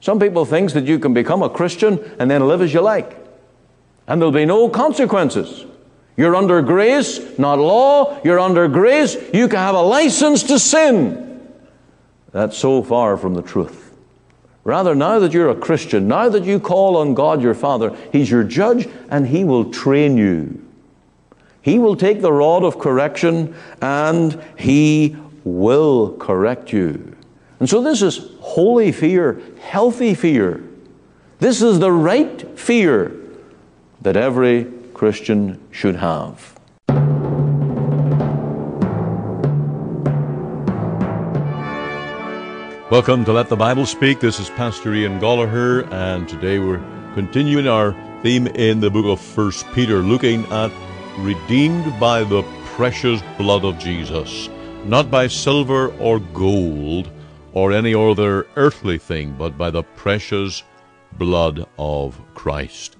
Some people think that you can become a Christian and then live as you like. And there'll be no consequences. You're under grace, not law. You're under grace. You can have a license to sin. That's so far from the truth. Rather, now that you're a Christian, now that you call on God your Father, He's your judge and He will train you. He will take the rod of correction and He will correct you. And so this is holy fear, healthy fear. This is the right fear that every Christian should have. Welcome to Let the Bible Speak. This is Pastor Ian Goligher, and today we're continuing our theme in the book of First Peter, looking at redeemed by the precious blood of Jesus, not by silver or gold or any other earthly thing, but by the precious blood of Christ.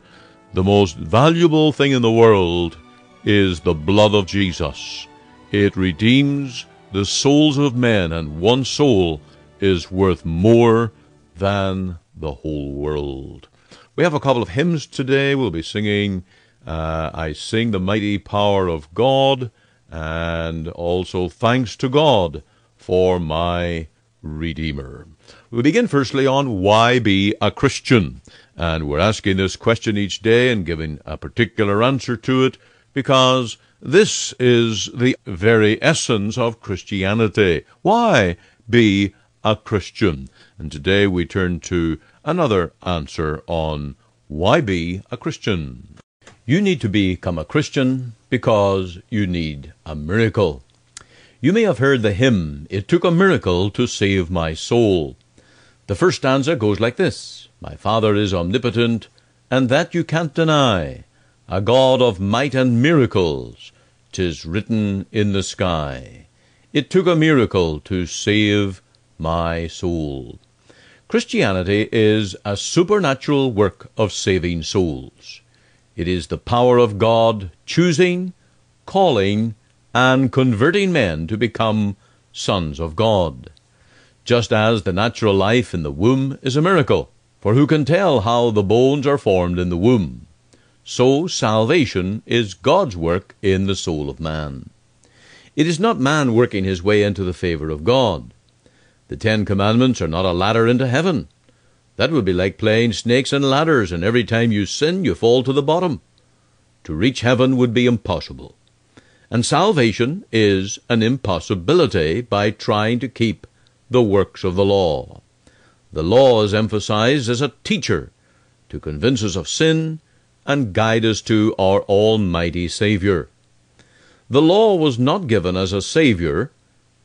The most valuable thing in the world is the blood of Jesus. It redeems the souls of men, and one soul is worth more than the whole world. We have a couple of hymns today. We'll be singing uh, I Sing the Mighty Power of God, and also Thanks to God for my Redeemer. We begin firstly on why be a Christian, and we're asking this question each day and giving a particular answer to it because this is the very essence of Christianity. Why be a Christian? And today we turn to another answer on why be a Christian. You need to become a Christian because you need a miracle. You may have heard the hymn, It Took a Miracle to Save My Soul. The first stanza goes like this My Father is omnipotent, and that you can't deny, a God of might and miracles, 'tis written in the sky. It took a miracle to save my soul. Christianity is a supernatural work of saving souls. It is the power of God choosing, calling, and converting men to become sons of God. Just as the natural life in the womb is a miracle, for who can tell how the bones are formed in the womb? So salvation is God's work in the soul of man. It is not man working his way into the favor of God. The Ten Commandments are not a ladder into heaven. That would be like playing snakes and ladders, and every time you sin, you fall to the bottom. To reach heaven would be impossible. And salvation is an impossibility by trying to keep the works of the law. The law is emphasized as a teacher to convince us of sin and guide us to our Almighty Savior. The law was not given as a Savior,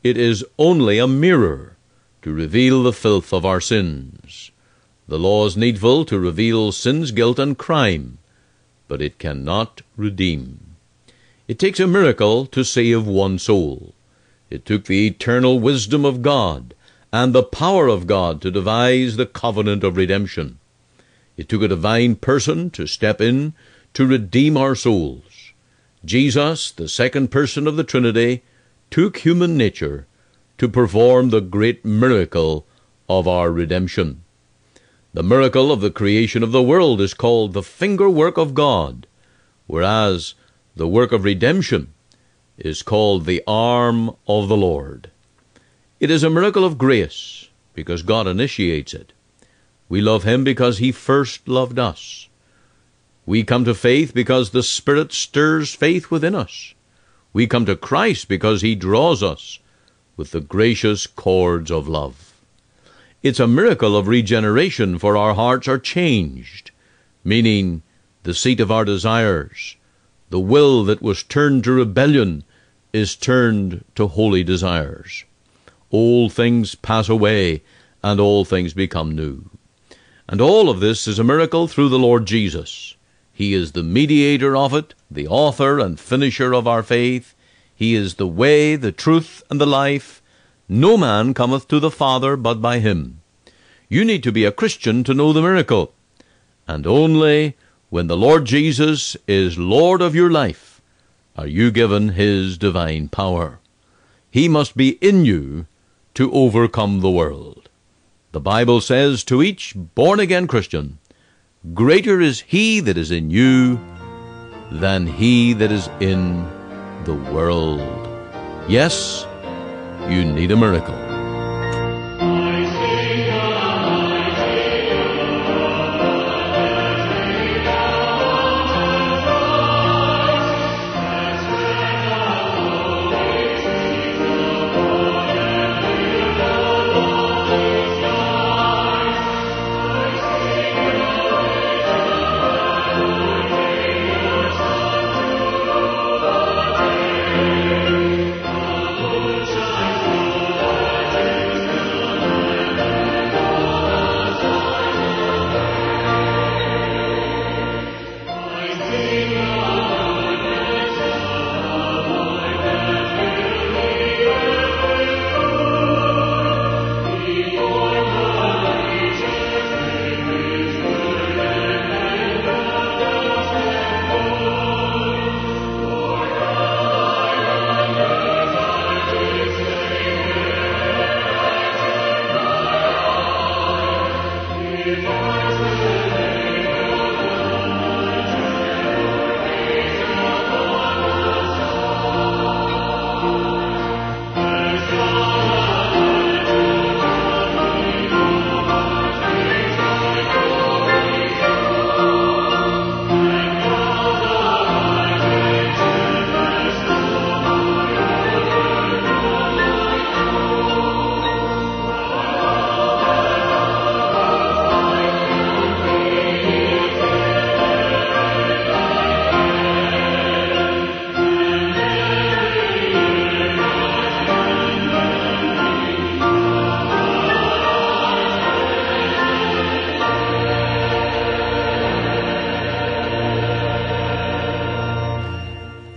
it is only a mirror to reveal the filth of our sins. The law is needful to reveal sin's guilt and crime, but it cannot redeem. It takes a miracle to save one soul. It took the eternal wisdom of God and the power of God to devise the covenant of redemption. It took a divine person to step in to redeem our souls. Jesus, the second person of the Trinity, took human nature to perform the great miracle of our redemption. The miracle of the creation of the world is called the finger work of God, whereas the work of redemption is called the arm of the Lord. It is a miracle of grace because God initiates it. We love Him because He first loved us. We come to faith because the Spirit stirs faith within us. We come to Christ because He draws us with the gracious cords of love. It's a miracle of regeneration, for our hearts are changed, meaning the seat of our desires, the will that was turned to rebellion is turned to holy desires. All things pass away, and all things become new. And all of this is a miracle through the Lord Jesus. He is the mediator of it, the author and finisher of our faith. He is the way, the truth, and the life. No man cometh to the Father but by him. You need to be a Christian to know the miracle. And only when the Lord Jesus is Lord of your life, are you given His divine power. He must be in you to overcome the world. The Bible says to each born again Christian, Greater is he that is in you than he that is in the world. Yes, you need a miracle.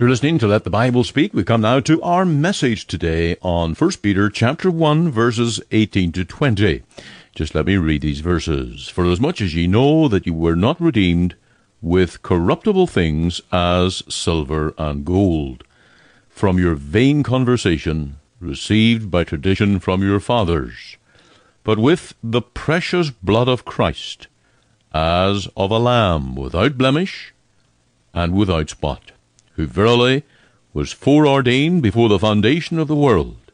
You're listening to Let the Bible Speak. We come now to our message today on 1 Peter chapter 1 verses 18 to 20. Just let me read these verses. For as much as ye know that you were not redeemed with corruptible things as silver and gold, from your vain conversation received by tradition from your fathers, but with the precious blood of Christ, as of a lamb without blemish and without spot who verily was foreordained before the foundation of the world,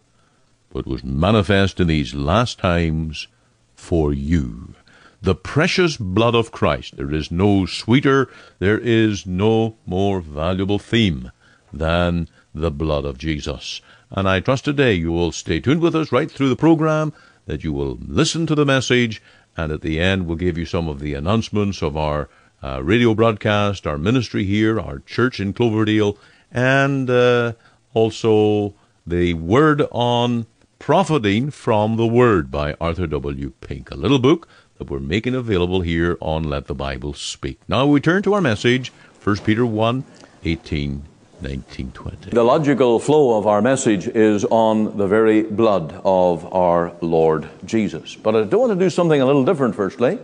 but was manifest in these last times for you. The precious blood of Christ. There is no sweeter, there is no more valuable theme than the blood of Jesus. And I trust today you will stay tuned with us right through the program, that you will listen to the message, and at the end we'll give you some of the announcements of our uh, radio broadcast, our ministry here, our church in Cloverdale, and uh, also the Word on Profiting from the Word by Arthur W. Pink, a little book that we're making available here on Let the Bible Speak. Now we turn to our message, 1 Peter 1 18. 1920. The logical flow of our message is on the very blood of our Lord Jesus. But I don't want to do something a little different, firstly.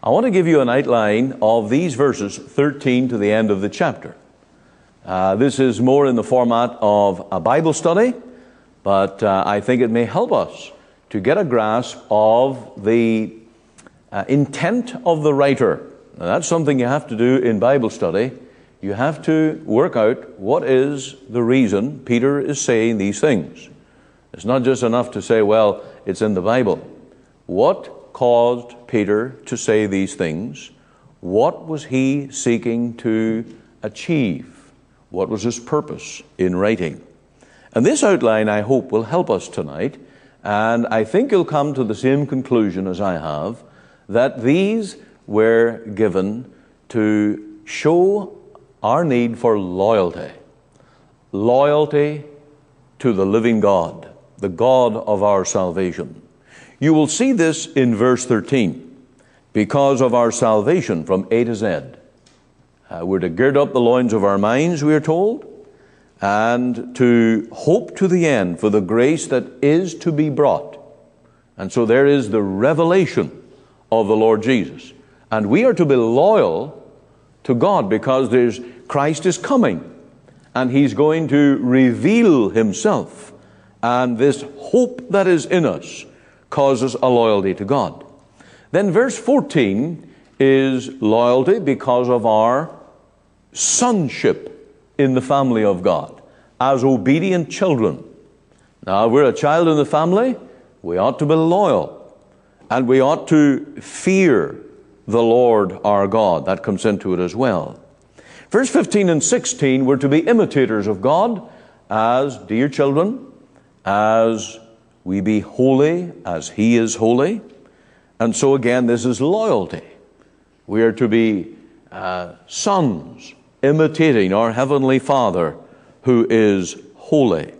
I want to give you an outline of these verses 13 to the end of the chapter. Uh, this is more in the format of a Bible study, but uh, I think it may help us to get a grasp of the uh, intent of the writer. Now, that's something you have to do in Bible study. You have to work out what is the reason Peter is saying these things. It's not just enough to say, well, it's in the Bible. What caused Peter to say these things? What was he seeking to achieve? What was his purpose in writing? And this outline, I hope, will help us tonight. And I think you'll come to the same conclusion as I have that these were given to show our need for loyalty. Loyalty to the living God, the God of our salvation. You will see this in verse 13. Because of our salvation from A to Z. Uh, we're to gird up the loins of our minds, we are told, and to hope to the end for the grace that is to be brought. And so there is the revelation of the Lord Jesus. And we are to be loyal to God because there's, Christ is coming and he's going to reveal himself. And this hope that is in us causes a loyalty to God. Then verse 14 is loyalty because of our sonship in the family of God as obedient children. Now, if we're a child in the family, we ought to be loyal and we ought to fear the Lord our God. That comes into it as well. Verse 15 and 16, we're to be imitators of God as dear children, as we be holy as He is holy. And so, again, this is loyalty. We are to be uh, sons, imitating our Heavenly Father who is holy.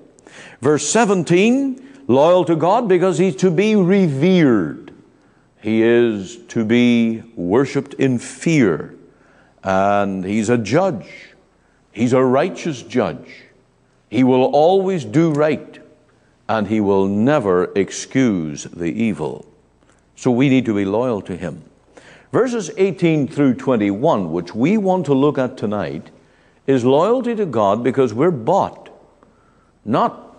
Verse 17, loyal to God because He's to be revered. He is to be worshiped in fear. And He's a judge. He's a righteous judge. He will always do right and he will never excuse the evil. So we need to be loyal to him. Verses 18 through 21, which we want to look at tonight, is loyalty to God because we're bought not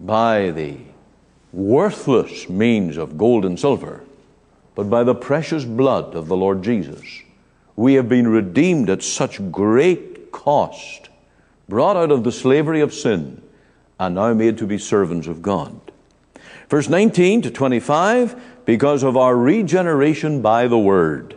by the worthless means of gold and silver, but by the precious blood of the Lord Jesus. We have been redeemed at such great cost, brought out of the slavery of sin and now made to be servants of God. Verse 19 to 25, because of our regeneration by the Word,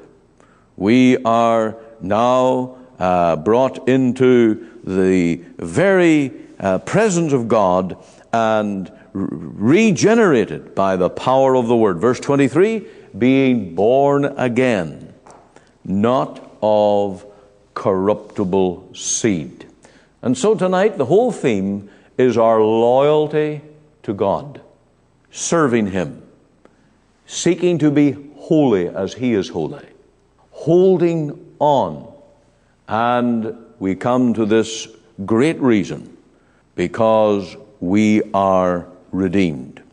we are now uh, brought into the very uh, presence of God and regenerated by the power of the Word. Verse 23, being born again, not of corruptible seed. And so tonight, the whole theme is our loyalty to God, serving Him, seeking to be holy as He is holy, holding on. And we come to this great reason because we are redeemed.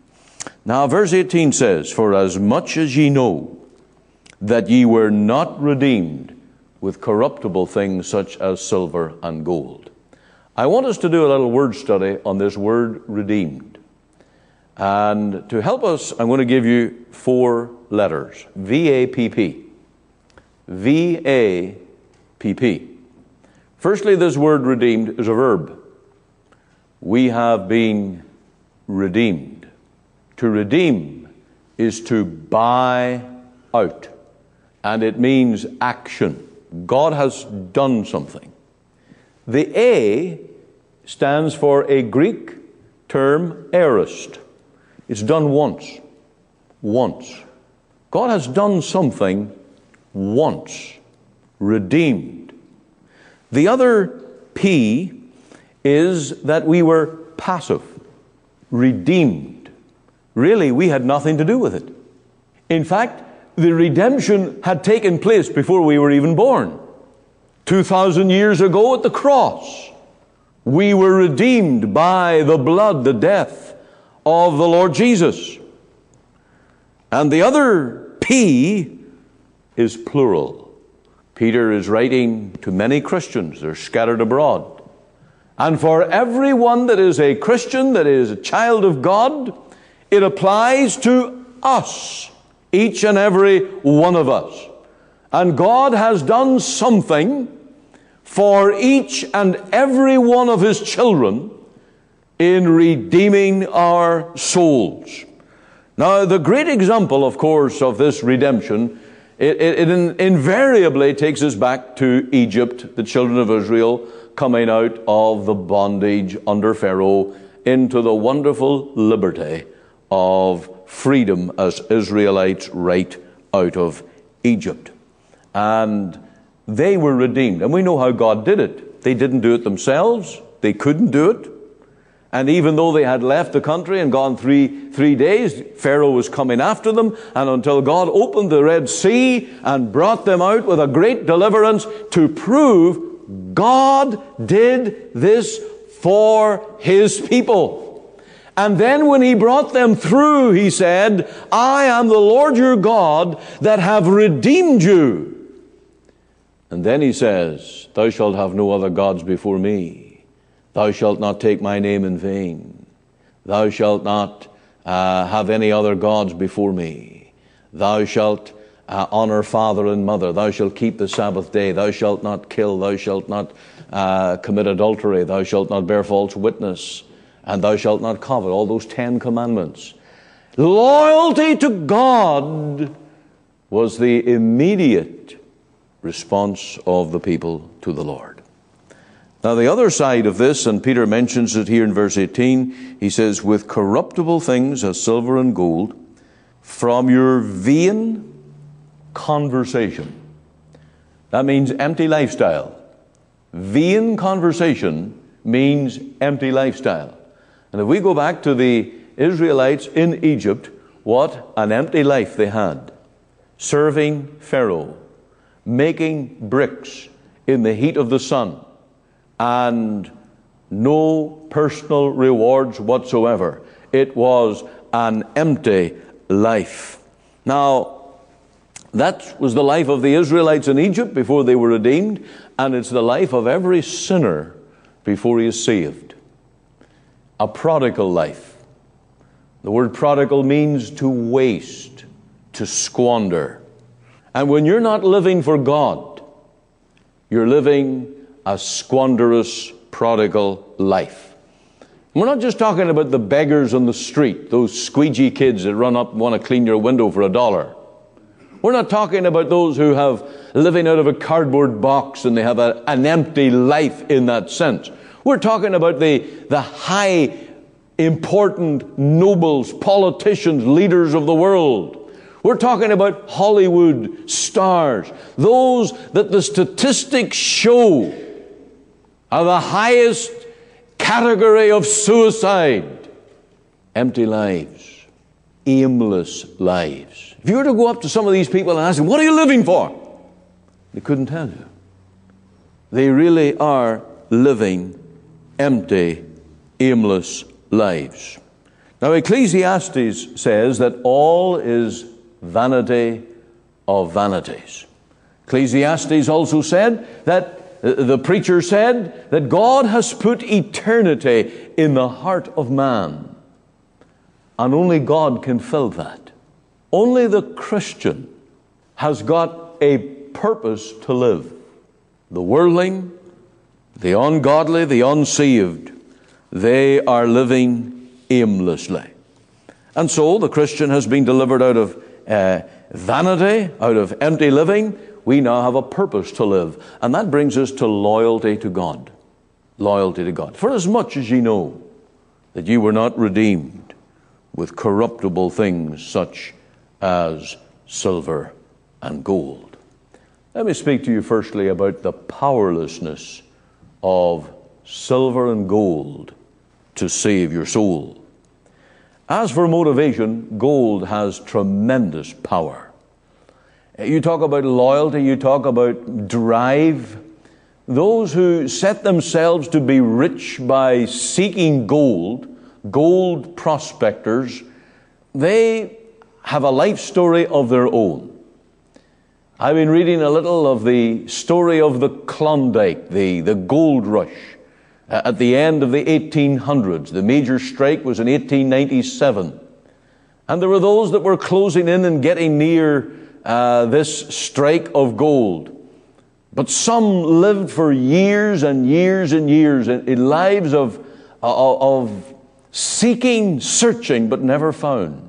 Now, verse 18 says, For as much as ye know that ye were not redeemed with corruptible things such as silver and gold I want us to do a little word study on this word redeemed. And to help us, I'm going to give you four letters V A P P. V A P P. Firstly, this word redeemed is a verb. We have been redeemed. To redeem is to buy out, and it means action. God has done something. The A stands for a Greek term, aorist. It's done once. Once. God has done something once, redeemed. The other P is that we were passive, redeemed. Really, we had nothing to do with it. In fact, the redemption had taken place before we were even born. 2,000 years ago at the cross, we were redeemed by the blood, the death of the Lord Jesus. And the other P is plural. Peter is writing to many Christians, they're scattered abroad. And for everyone that is a Christian, that is a child of God, it applies to us, each and every one of us. And God has done something for each and every one of His children in redeeming our souls. Now, the great example, of course, of this redemption, it, it, it invariably takes us back to Egypt, the children of Israel coming out of the bondage under Pharaoh into the wonderful liberty of freedom as Israelites right out of Egypt. And they were redeemed. And we know how God did it. They didn't do it themselves, they couldn't do it. And even though they had left the country and gone three, three days, Pharaoh was coming after them. And until God opened the Red Sea and brought them out with a great deliverance to prove God did this for His people. And then when he brought them through, he said, I am the Lord your God that have redeemed you. And then he says, Thou shalt have no other gods before me. Thou shalt not take my name in vain. Thou shalt not uh, have any other gods before me. Thou shalt uh, honor father and mother. Thou shalt keep the Sabbath day. Thou shalt not kill. Thou shalt not uh, commit adultery. Thou shalt not bear false witness. And thou shalt not covet. All those Ten Commandments. Loyalty to God was the immediate response of the people to the Lord. Now, the other side of this, and Peter mentions it here in verse 18, he says, with corruptible things as silver and gold, from your vain conversation. That means empty lifestyle. Vain conversation means empty lifestyle. And if we go back to the Israelites in Egypt, what an empty life they had. Serving Pharaoh, making bricks in the heat of the sun, and no personal rewards whatsoever. It was an empty life. Now, that was the life of the Israelites in Egypt before they were redeemed, and it's the life of every sinner before he is saved. A prodigal life. The word prodigal means to waste, to squander. And when you're not living for God, you're living a squanderous, prodigal life. We're not just talking about the beggars on the street, those squeegee kids that run up and want to clean your window for a dollar. We're not talking about those who have living out of a cardboard box and they have a, an empty life in that sense. We're talking about the, the high, important nobles, politicians, leaders of the world. We're talking about Hollywood stars, those that the statistics show are the highest category of suicide. Empty lives, aimless lives. If you were to go up to some of these people and ask them, What are you living for? They couldn't tell you. They really are living empty, aimless lives. Now, Ecclesiastes says that all is vanity of vanities. Ecclesiastes also said that uh, the preacher said that God has put eternity in the heart of man, and only God can fill that. Only the Christian has got a purpose to live. The worldling, the ungodly, the unsaved, they are living aimlessly. And so the Christian has been delivered out of uh, vanity, out of empty living. We now have a purpose to live. And that brings us to loyalty to God. Loyalty to God. For as much as ye know that ye were not redeemed with corruptible things such as silver and gold. Let me speak to you firstly about the powerlessness of silver and gold to save your soul. As for motivation, gold has tremendous power. You talk about loyalty, you talk about drive. Those who set themselves to be rich by seeking gold, gold prospectors, they have a life story of their own. I've been reading a little of the story of the Klondike, the, the gold rush uh, at the end of the 1800s. The major strike was in 1897. And there were those that were closing in and getting near uh, this strike of gold. But some lived for years and years and years in, in lives of, uh, of seeking, searching, but never found.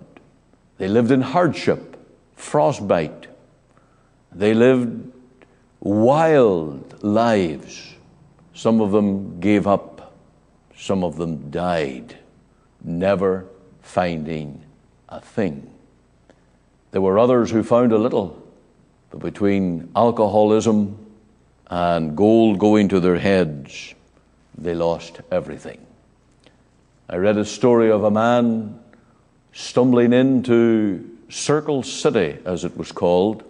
They lived in hardship, frostbite. They lived wild lives. Some of them gave up, some of them died, never finding a thing. There were others who found a little, but between alcoholism and gold going to their heads, they lost everything. I read a story of a man stumbling into Circle City, as it was called.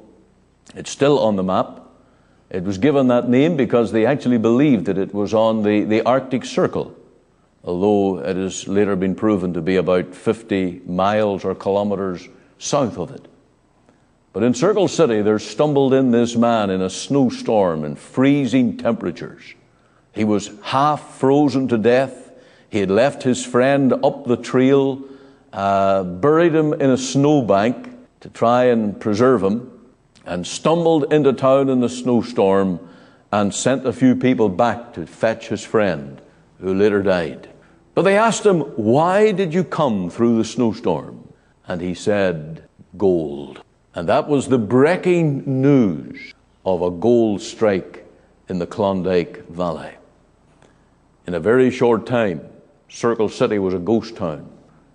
It's still on the map. It was given that name because they actually believed that it was on the, the Arctic Circle, although it has later been proven to be about 50 miles or kilometers south of it. But in Circle City, there stumbled in this man in a snowstorm and freezing temperatures. He was half frozen to death. He had left his friend up the trail uh, buried him in a snowbank to try and preserve him, and stumbled into town in a snowstorm and sent a few people back to fetch his friend, who later died. But they asked him, Why did you come through the snowstorm? And he said, Gold. And that was the breaking news of a gold strike in the Klondike Valley. In a very short time, Circle City was a ghost town.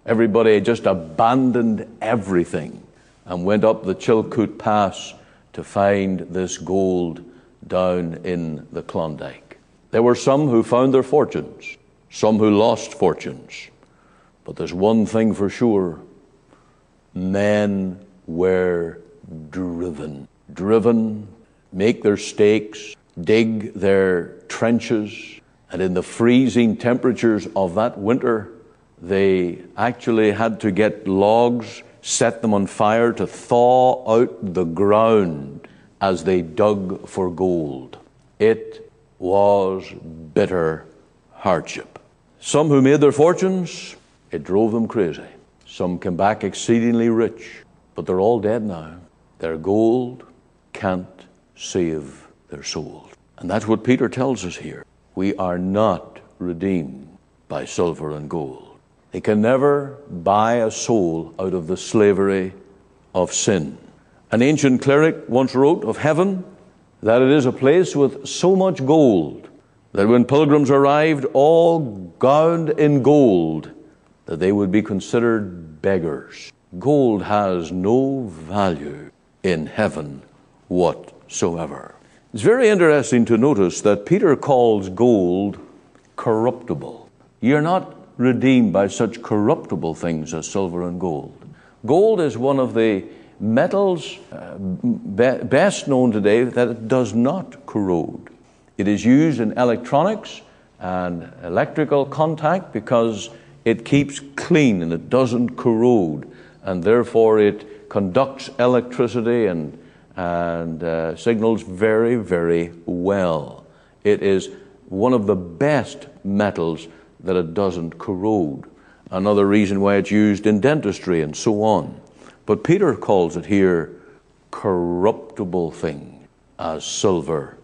Everybody just abandoned everything and went up the Chilkoot Pass to find this gold down in the Klondike. There were some who found their fortunes, some who lost fortunes. But there's one thing for sure men were driven. Driven, make their stakes, dig their trenches, and in the freezing temperatures of that winter, they actually had to get logs, set them on fire to thaw out the ground as they dug for gold. It was bitter hardship. Some who made their fortunes, it drove them crazy. Some came back exceedingly rich, but they're all dead now. Their gold can't save their souls. And that's what Peter tells us here. We are not redeemed by silver and gold. They can never buy a soul out of the slavery of sin. An ancient cleric once wrote of heaven that it is a place with so much gold that when pilgrims arrived, all gowned in gold, that they would be considered beggars. Gold has no value in heaven whatsoever. It's very interesting to notice that Peter calls gold corruptible. You're not redeemed by such corruptible things as silver and gold. Gold is one of the metals uh, be- best known today that it does not corrode. It is used in electronics and electrical contact because it keeps clean and it doesn't corrode, and therefore it conducts electricity and, and uh, signals very, very well. It is one of the best metals that it doesn't corrode. Another reason why it's used in dentistry and so on. But Peter calls it here corruptible thing as silver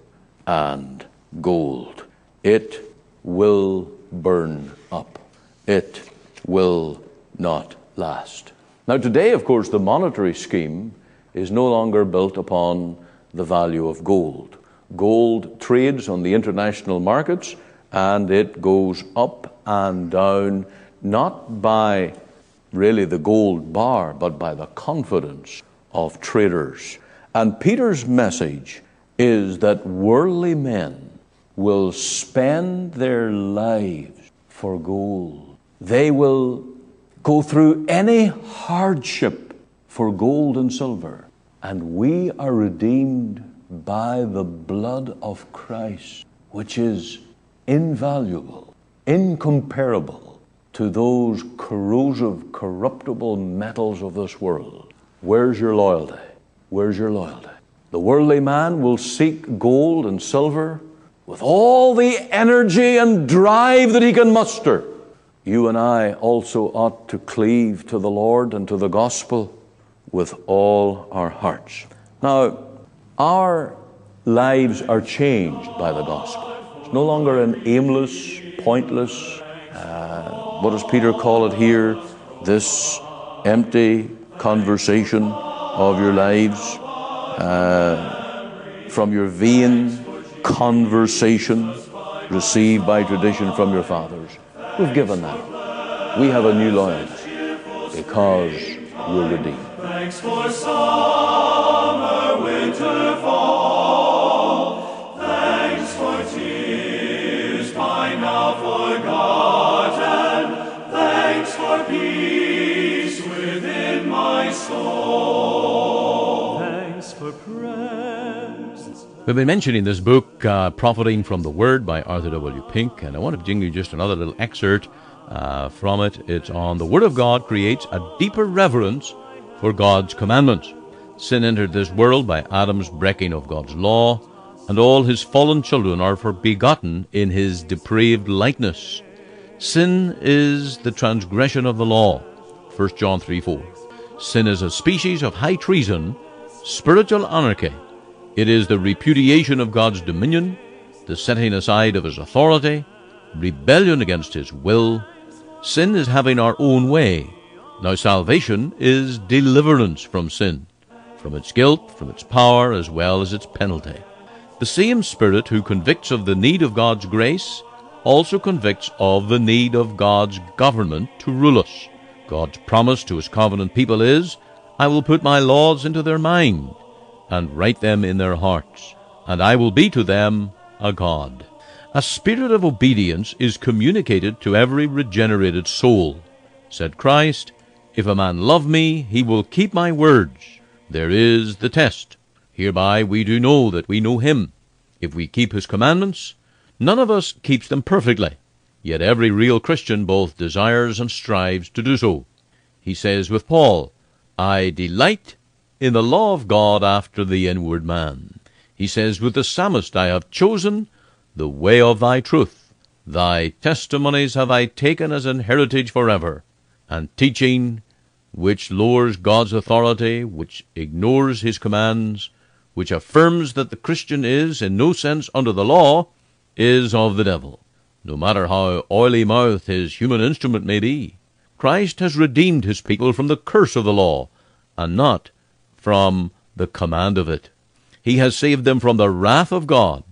and gold. It will burn up. It will not last. Now, today, of course, the monetary scheme is no longer built upon the value of gold. Gold trades on the international markets and it goes up and down, not by really the gold bar, but by the confidence of traders. And Peter's message is that worldly men will spend their lives for gold. They will go through any hardship for gold and silver. And we are redeemed by the blood of Christ, which is invaluable, incomparable to those corrosive, corruptible metals of this world. Where's your loyalty? Where's your loyalty? The worldly man will seek gold and silver with all the energy and drive that he can muster. You and I also ought to cleave to the Lord and to the gospel with all our hearts. Now, our lives are changed by the gospel. No longer an aimless, pointless, uh, what does Peter call it here? This empty conversation of your lives uh, from your vain conversation received by tradition from your fathers. We've given that. We have a new loyalty because we're redeemed. We've been mentioning this book, uh, Profiting from the Word by Arthur W. Pink, and I want to bring you just another little excerpt uh, from it. It's on the Word of God creates a deeper reverence for God's commandments. Sin entered this world by Adam's breaking of God's law, and all his fallen children are for begotten in his depraved likeness. Sin is the transgression of the law, 1 John 3 4. Sin is a species of high treason, spiritual anarchy. It is the repudiation of God's dominion, the setting aside of His authority, rebellion against His will. Sin is having our own way. Now, salvation is deliverance from sin, from its guilt, from its power, as well as its penalty. The same Spirit who convicts of the need of God's grace also convicts of the need of God's government to rule us. God's promise to his covenant people is, I will put my laws into their mind and write them in their hearts, and I will be to them a God. A spirit of obedience is communicated to every regenerated soul. Said Christ, If a man love me, he will keep my words. There is the test. Hereby we do know that we know him. If we keep his commandments, none of us keeps them perfectly. Yet every real Christian both desires and strives to do so. He says with Paul, I delight in the law of God after the inward man. He says with the psalmist, I have chosen the way of thy truth. Thy testimonies have I taken as an heritage forever, and teaching which lowers God's authority, which ignores his commands, which affirms that the Christian is in no sense under the law, is of the devil no matter how oily mouthed his human instrument may be. Christ has redeemed his people from the curse of the law, and not from the command of it. He has saved them from the wrath of God,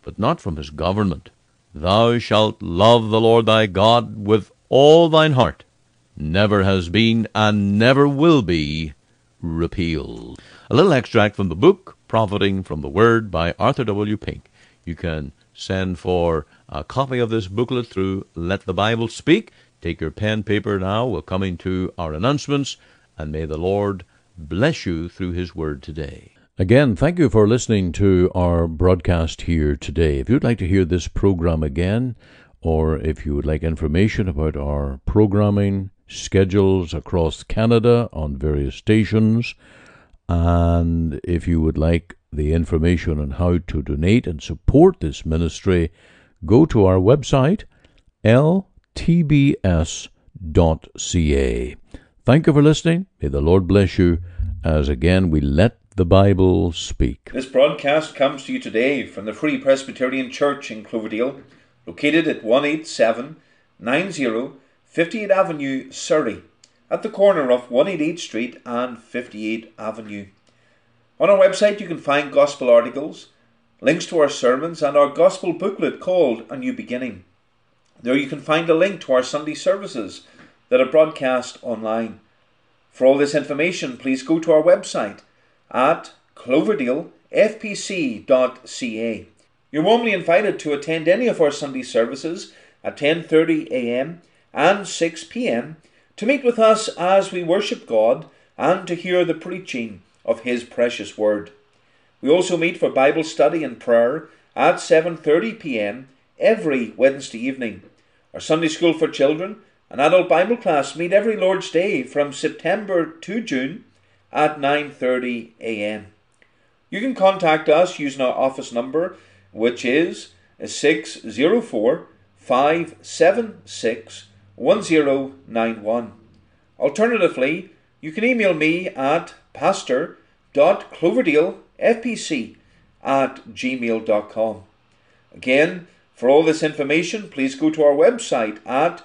but not from his government. Thou shalt love the Lord thy God with all thine heart. Never has been and never will be repealed. A little extract from the book Profiting from the Word by Arthur W. Pink. You can send for a copy of this booklet through Let the Bible Speak. Take your pen, paper now. We're coming to our announcements, and may the Lord bless you through His Word today. Again, thank you for listening to our broadcast here today. If you'd like to hear this program again, or if you would like information about our programming schedules across Canada on various stations, and if you would like the information on how to donate and support this ministry, go to our website, ltbs.ca. Thank you for listening. May the Lord bless you as again we let the Bible speak. This broadcast comes to you today from the Free Presbyterian Church in Cloverdale, located at 18790 58 Avenue, Surrey, at the corner of 188 Street and 58 Avenue. On our website, you can find gospel articles links to our sermons, and our gospel booklet called A New Beginning. There you can find a link to our Sunday services that are broadcast online. For all this information, please go to our website at cloverdalefpc.ca. You're warmly invited to attend any of our Sunday services at 10:30 a.m. and 6 p.m. to meet with us as we worship God and to hear the preaching of his precious word. We also meet for Bible study and prayer at 7:30 p.m. every Wednesday evening. Our Sunday school for children and adult Bible class meet every Lord's Day from September to June at 9:30 a.m. You can contact us using our office number which is 604 576 1091. Alternatively, you can email me at pastor.cloverdale fpc at gmail.com. Again, for all this information, please go to our website at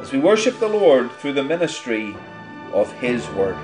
as we worship the Lord through the ministry of his word.